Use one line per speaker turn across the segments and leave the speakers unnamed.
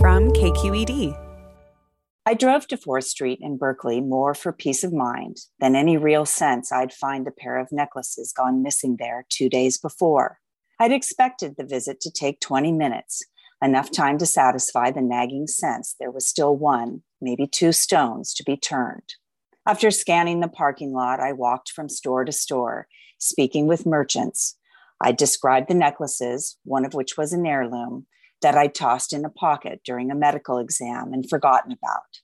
From KQED.
I drove to 4th Street in Berkeley more for peace of mind than any real sense I'd find a pair of necklaces gone missing there two days before. I'd expected the visit to take 20 minutes enough time to satisfy the nagging sense there was still one, maybe two stones to be turned. After scanning the parking lot, I walked from store to store, speaking with merchants. I described the necklaces, one of which was an heirloom, that I tossed in a pocket during a medical exam and forgotten about.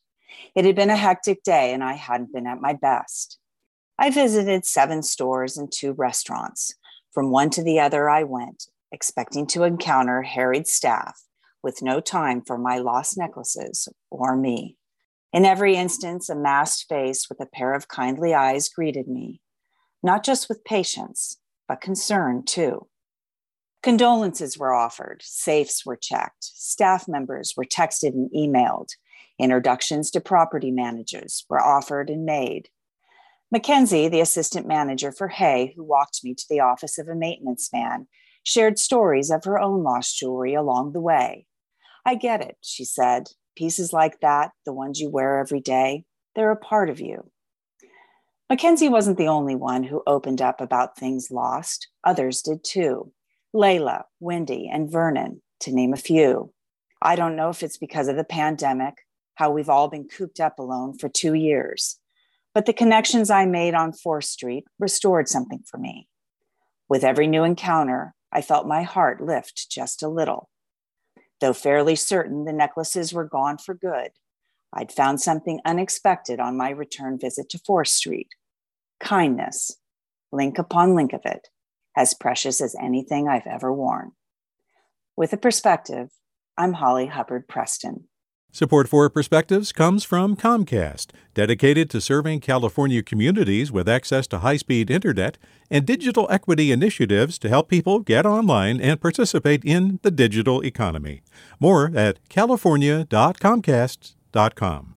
It had been a hectic day and I hadn't been at my best. I visited seven stores and two restaurants. From one to the other, I went, expecting to encounter harried staff with no time for my lost necklaces or me. In every instance, a masked face with a pair of kindly eyes greeted me, not just with patience, but concern too. Condolences were offered, safes were checked, staff members were texted and emailed, introductions to property managers were offered and made. Mackenzie, the assistant manager for Hay, who walked me to the office of a maintenance man, shared stories of her own lost jewelry along the way. I get it, she said. Pieces like that, the ones you wear every day, they're a part of you. Mackenzie wasn't the only one who opened up about things lost. Others did too. Layla, Wendy, and Vernon, to name a few. I don't know if it's because of the pandemic, how we've all been cooped up alone for two years, but the connections I made on 4th Street restored something for me. With every new encounter, I felt my heart lift just a little. Though fairly certain the necklaces were gone for good, I'd found something unexpected on my return visit to 4th Street kindness, link upon link of it, as precious as anything I've ever worn. With a perspective, I'm Holly Hubbard Preston.
Support for Perspectives comes from Comcast, dedicated to serving California communities with access to high speed internet and digital equity initiatives to help people get online and participate in the digital economy. More at california.comcast.com.